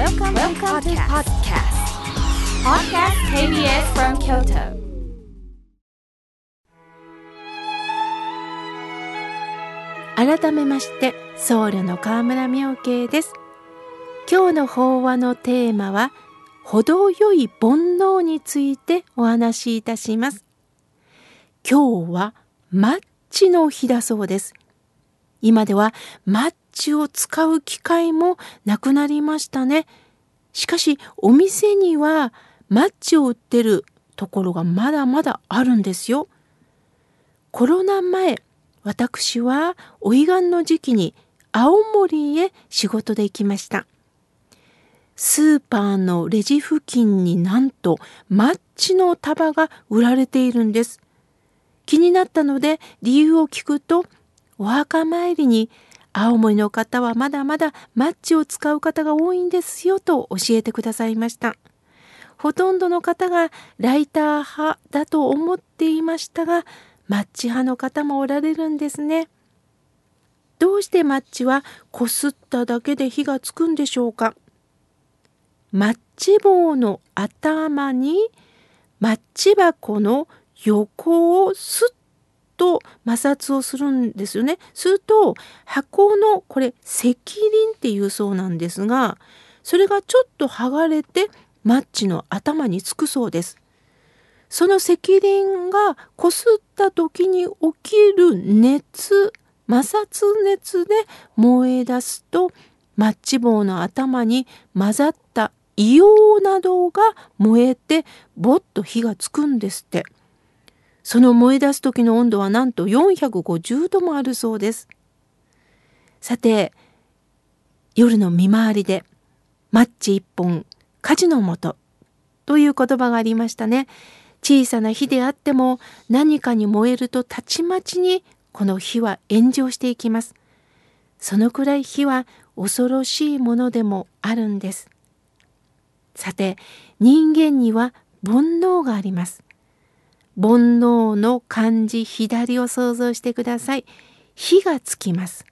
Welcome, Welcome to podcast. Podcast KBS from Kyoto. 改めまして僧侶の河村明慶です今日の法話のテーマは程よい煩悩についてお話しいたします今日はマッチの日だそうです今ではマッチを使う機会もなくなりましたねしかしお店にはマッチを売ってるところがまだまだあるんですよコロナ前私はお彼岸の時期に青森へ仕事で行きました。スーパーのレジ付近になんとマッチの束が売られているんです。気になったので理由を聞くとお墓参りに青森の方はまだまだマッチを使う方が多いんですよと教えてくださいました。ほとんどの方がライター派だと思っていましたがマッチ派の方もおられるんですね。どうしてマッチはこすっただけで火がつくんでしょうかマッチ棒の頭にマッチ箱の横をスッと摩擦をするんですよね。すると箱のこれ石輪っていうそうなんですがそれがちょっと剥がれてマッチの頭につくそうです。その石輪がこすった時に起きる熱摩擦熱で燃え出すとマッチ棒の頭に混ざった硫黄などが燃えてぼっと火がつくんですってその燃え出す時の温度はなんと450度もあるそうですさて夜の見回りでマッチ一本火事のもとという言葉がありましたね小さな火であっても何かに燃えるとたちまちにこの火は炎上していきます。そのくらい火は恐ろしいものでもあるんです。さて人間には煩悩があります。煩悩の漢字左を想像してください。火がつきます。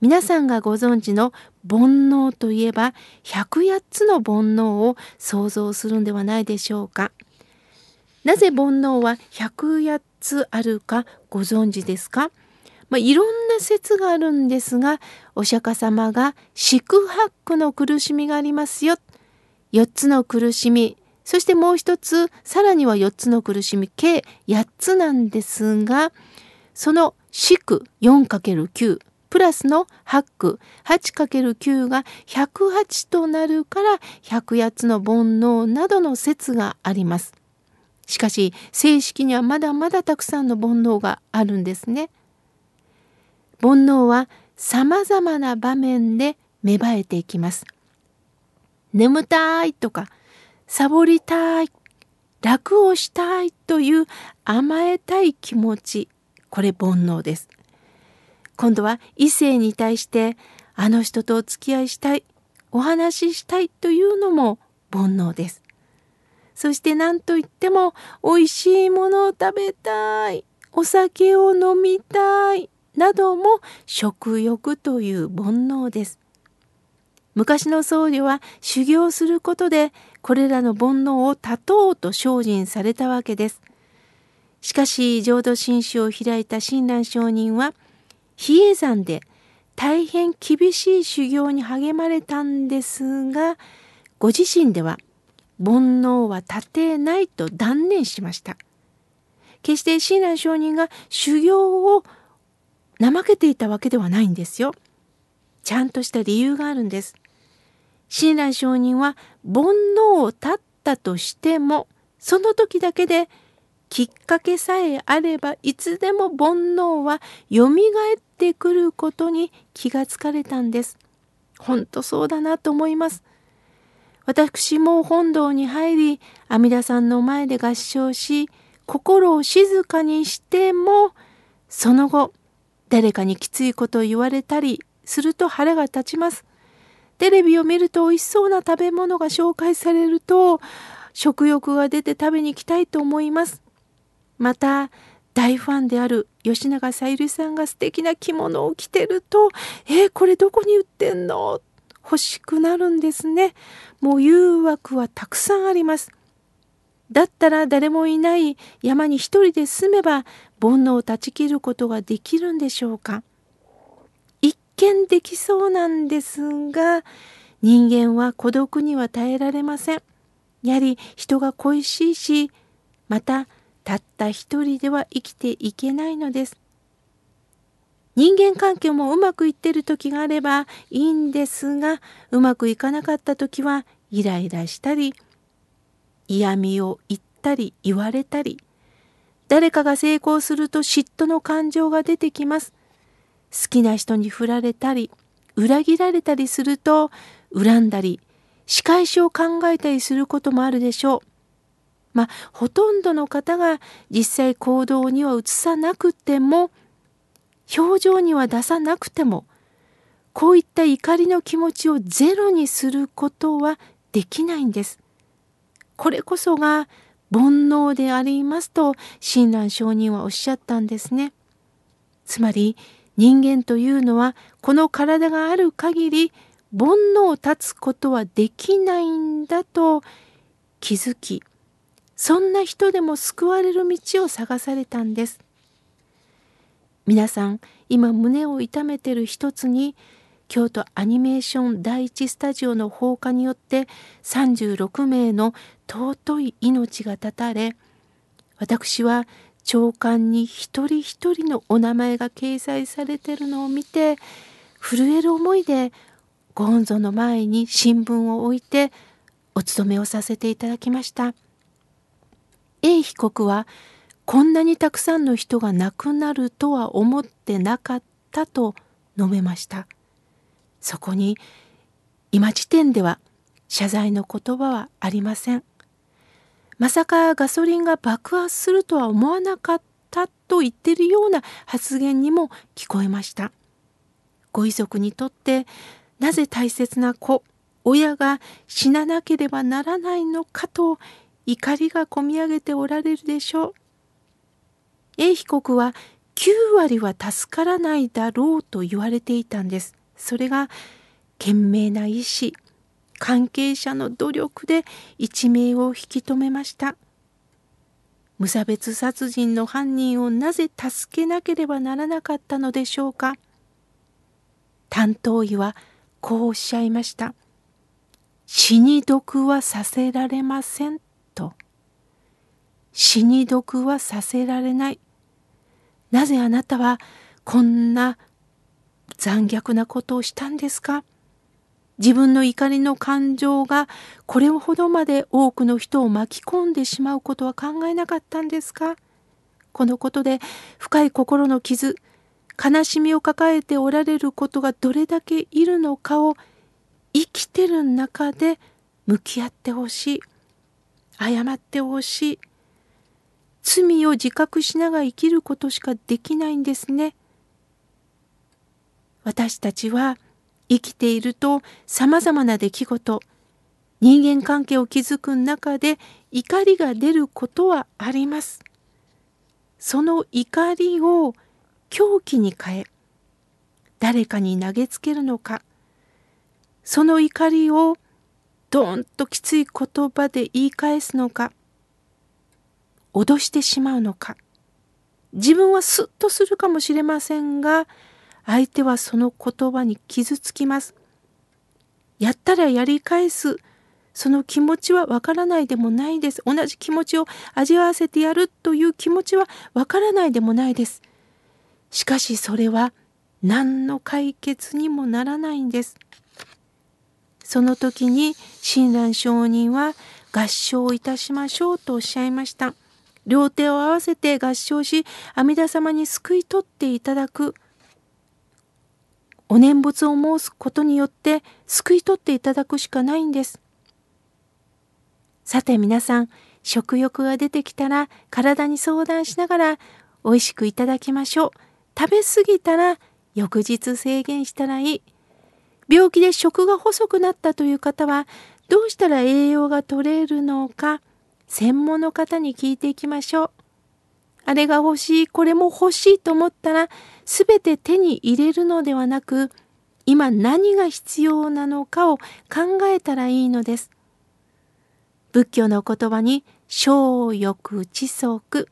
皆さんがご存知の煩悩といえば108つの煩悩を想像するんではないでしょうか。なぜ煩悩は108つあるかご存知ですか、まあ、いろんな説があるんですがお釈迦様が四苦八苦の苦しみがありますよ4つの苦しみそしてもう一つさらには4つの苦しみ計8つなんですがその四苦 4×9 プラスの8区 8×9 が108となるから108つの煩悩などの説があります。しかし正式にはまだまだたくさんの煩悩があるんですね。煩悩はさまざまな場面で芽生えていきます。眠たいとかサボりたい楽をしたいという甘えたい気持ちこれ煩悩です。今度は異性に対してあの人とお付き合いしたいお話ししたいというのも煩悩です。そして何といっても美味しいものを食べたいお酒を飲みたいなども食欲という煩悩です。昔の僧侶は修行することでこれらの煩悩を断とうと精進されたわけです。しかし浄土真宗を開いた親鸞上人は比叡山で大変厳しい修行に励まれたんですがご自身では煩悩は立てないと断念しました。決して親鸞上人が修行を怠けていたわけではないんですよ。ちゃんとした理由があるんです。親鸞上人は煩悩を断ったとしてもその時だけできっかけさえあればいつでも煩悩はよみがえってくることに気がつかれたんです。本当そうだなと思います。私も本堂に入り阿弥陀さんの前で合唱し心を静かにしてもその後誰かにきついことを言われたりすると腹が立ちます。テレビを見ると美味しそうな食べ物が紹介されると食欲が出て食べに行きたいと思います。また大ファンである吉永小百合さんが素敵な着物を着てると「えー、これどこに売ってんの?」欲しくなるんですね。もう誘惑はたくさんあります。だったら誰もいない山に一人で住めば煩悩を断ち切ることができるんでしょうか。見できそうなんですが、人間は孤独には耐えられません。やはり人が恋しいし、またたった一人では生きていけないのです。人間関係もうまくいってる時があればいいんですが、うまくいかなかった時はイライラしたり、嫌味を言ったり言われたり、誰かが成功すると嫉妬の感情が出てきます。好きな人に振られたり、裏切られたりすると、恨んだり、仕返しを考えたりすることもあるでしょう。まあ、ほとんどの方が実際行動には移さなくても、表情には出さなくても、こういった怒りの気持ちをゼロにすることはできないんです。これこそが煩悩でありますと親鸞上人はおっしゃったんですね。つまり人間というのはこの体がある限り煩悩を断つことはできないんだと気づきそんな人でも救われる道を探されたんです。皆さん今胸を痛めてる一つに京都アニメーション第一スタジオの放火によって36名の尊い命が絶たれ私は長官に一人一人のお名前が掲載されてるのを見て震える思いでご本尊の前に新聞を置いてお勤めをさせていただきました。A 被告はこんなにたくさんの人が亡くなるとは思ってなかったと述べましたそこに今時点では謝罪の言葉はありませんまさかガソリンが爆発するとは思わなかったと言ってるような発言にも聞こえましたご遺族にとってなぜ大切な子親が死ななければならないのかと怒りがこみ上げておられるでしょう。A 被告は9割は助からないだろうと言われていたんです。それが懸命な意志、関係者の努力で一命を引き止めました。無差別殺人の犯人をなぜ助けなければならなかったのでしょうか。担当医はこうおっしゃいました。死に毒はさせられませんと死に毒はさせられないなぜあなたはこんな残虐なことをしたんですか？自分の怒りの感情がこれほどまで多くの人を巻き込んでしまうことは考えなかったんですか？このことで深い心の傷悲しみを抱えておられることがどれだけいるのかを生きてる中で向き合ってほしい。謝ってほしい。罪を自覚しながら生きることしかできないんですね。私たちは生きているとさまざまな出来事人間関係を築く中で怒りが出ることはあります。その怒りを狂気に変え誰かに投げつけるのか。その怒りをドーンときつい言葉で言い返すのか。脅してしまうのか。自分はスッとするかもしれませんが相手はその言葉に傷つきます。やったらやり返す。その気持ちはわからないでもないです。同じ気持ちを味わわせてやるという気持ちはわからないでもないです。しかしそれは何の解決にもならないんです。その時に親鸞上人は合唱いたしましょうとおっしゃいました。両手を合わせて合唱し阿弥陀様に救い取っていただく。お念仏を申すことによって救い取っていただくしかないんです。さて皆さん食欲が出てきたら体に相談しながら美味しくいただきましょう。食べ過ぎたら翌日制限したらいい。病気で食が細くなったという方はどうしたら栄養が取れるのか専門の方に聞いていきましょう。あれが欲しいこれも欲しいと思ったら全て手に入れるのではなく今何が必要なのかを考えたらいいのです。仏教の言葉に小欲知足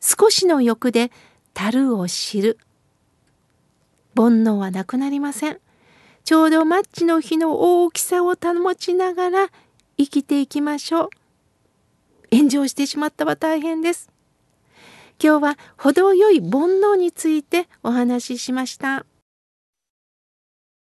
少しの欲で樽を知る。煩悩はなくなりません。ちょうどマッチの火の大きさを保ちながら生きていきましょう。炎上してしまったは大変です。今日は程よい煩悩についてお話ししました。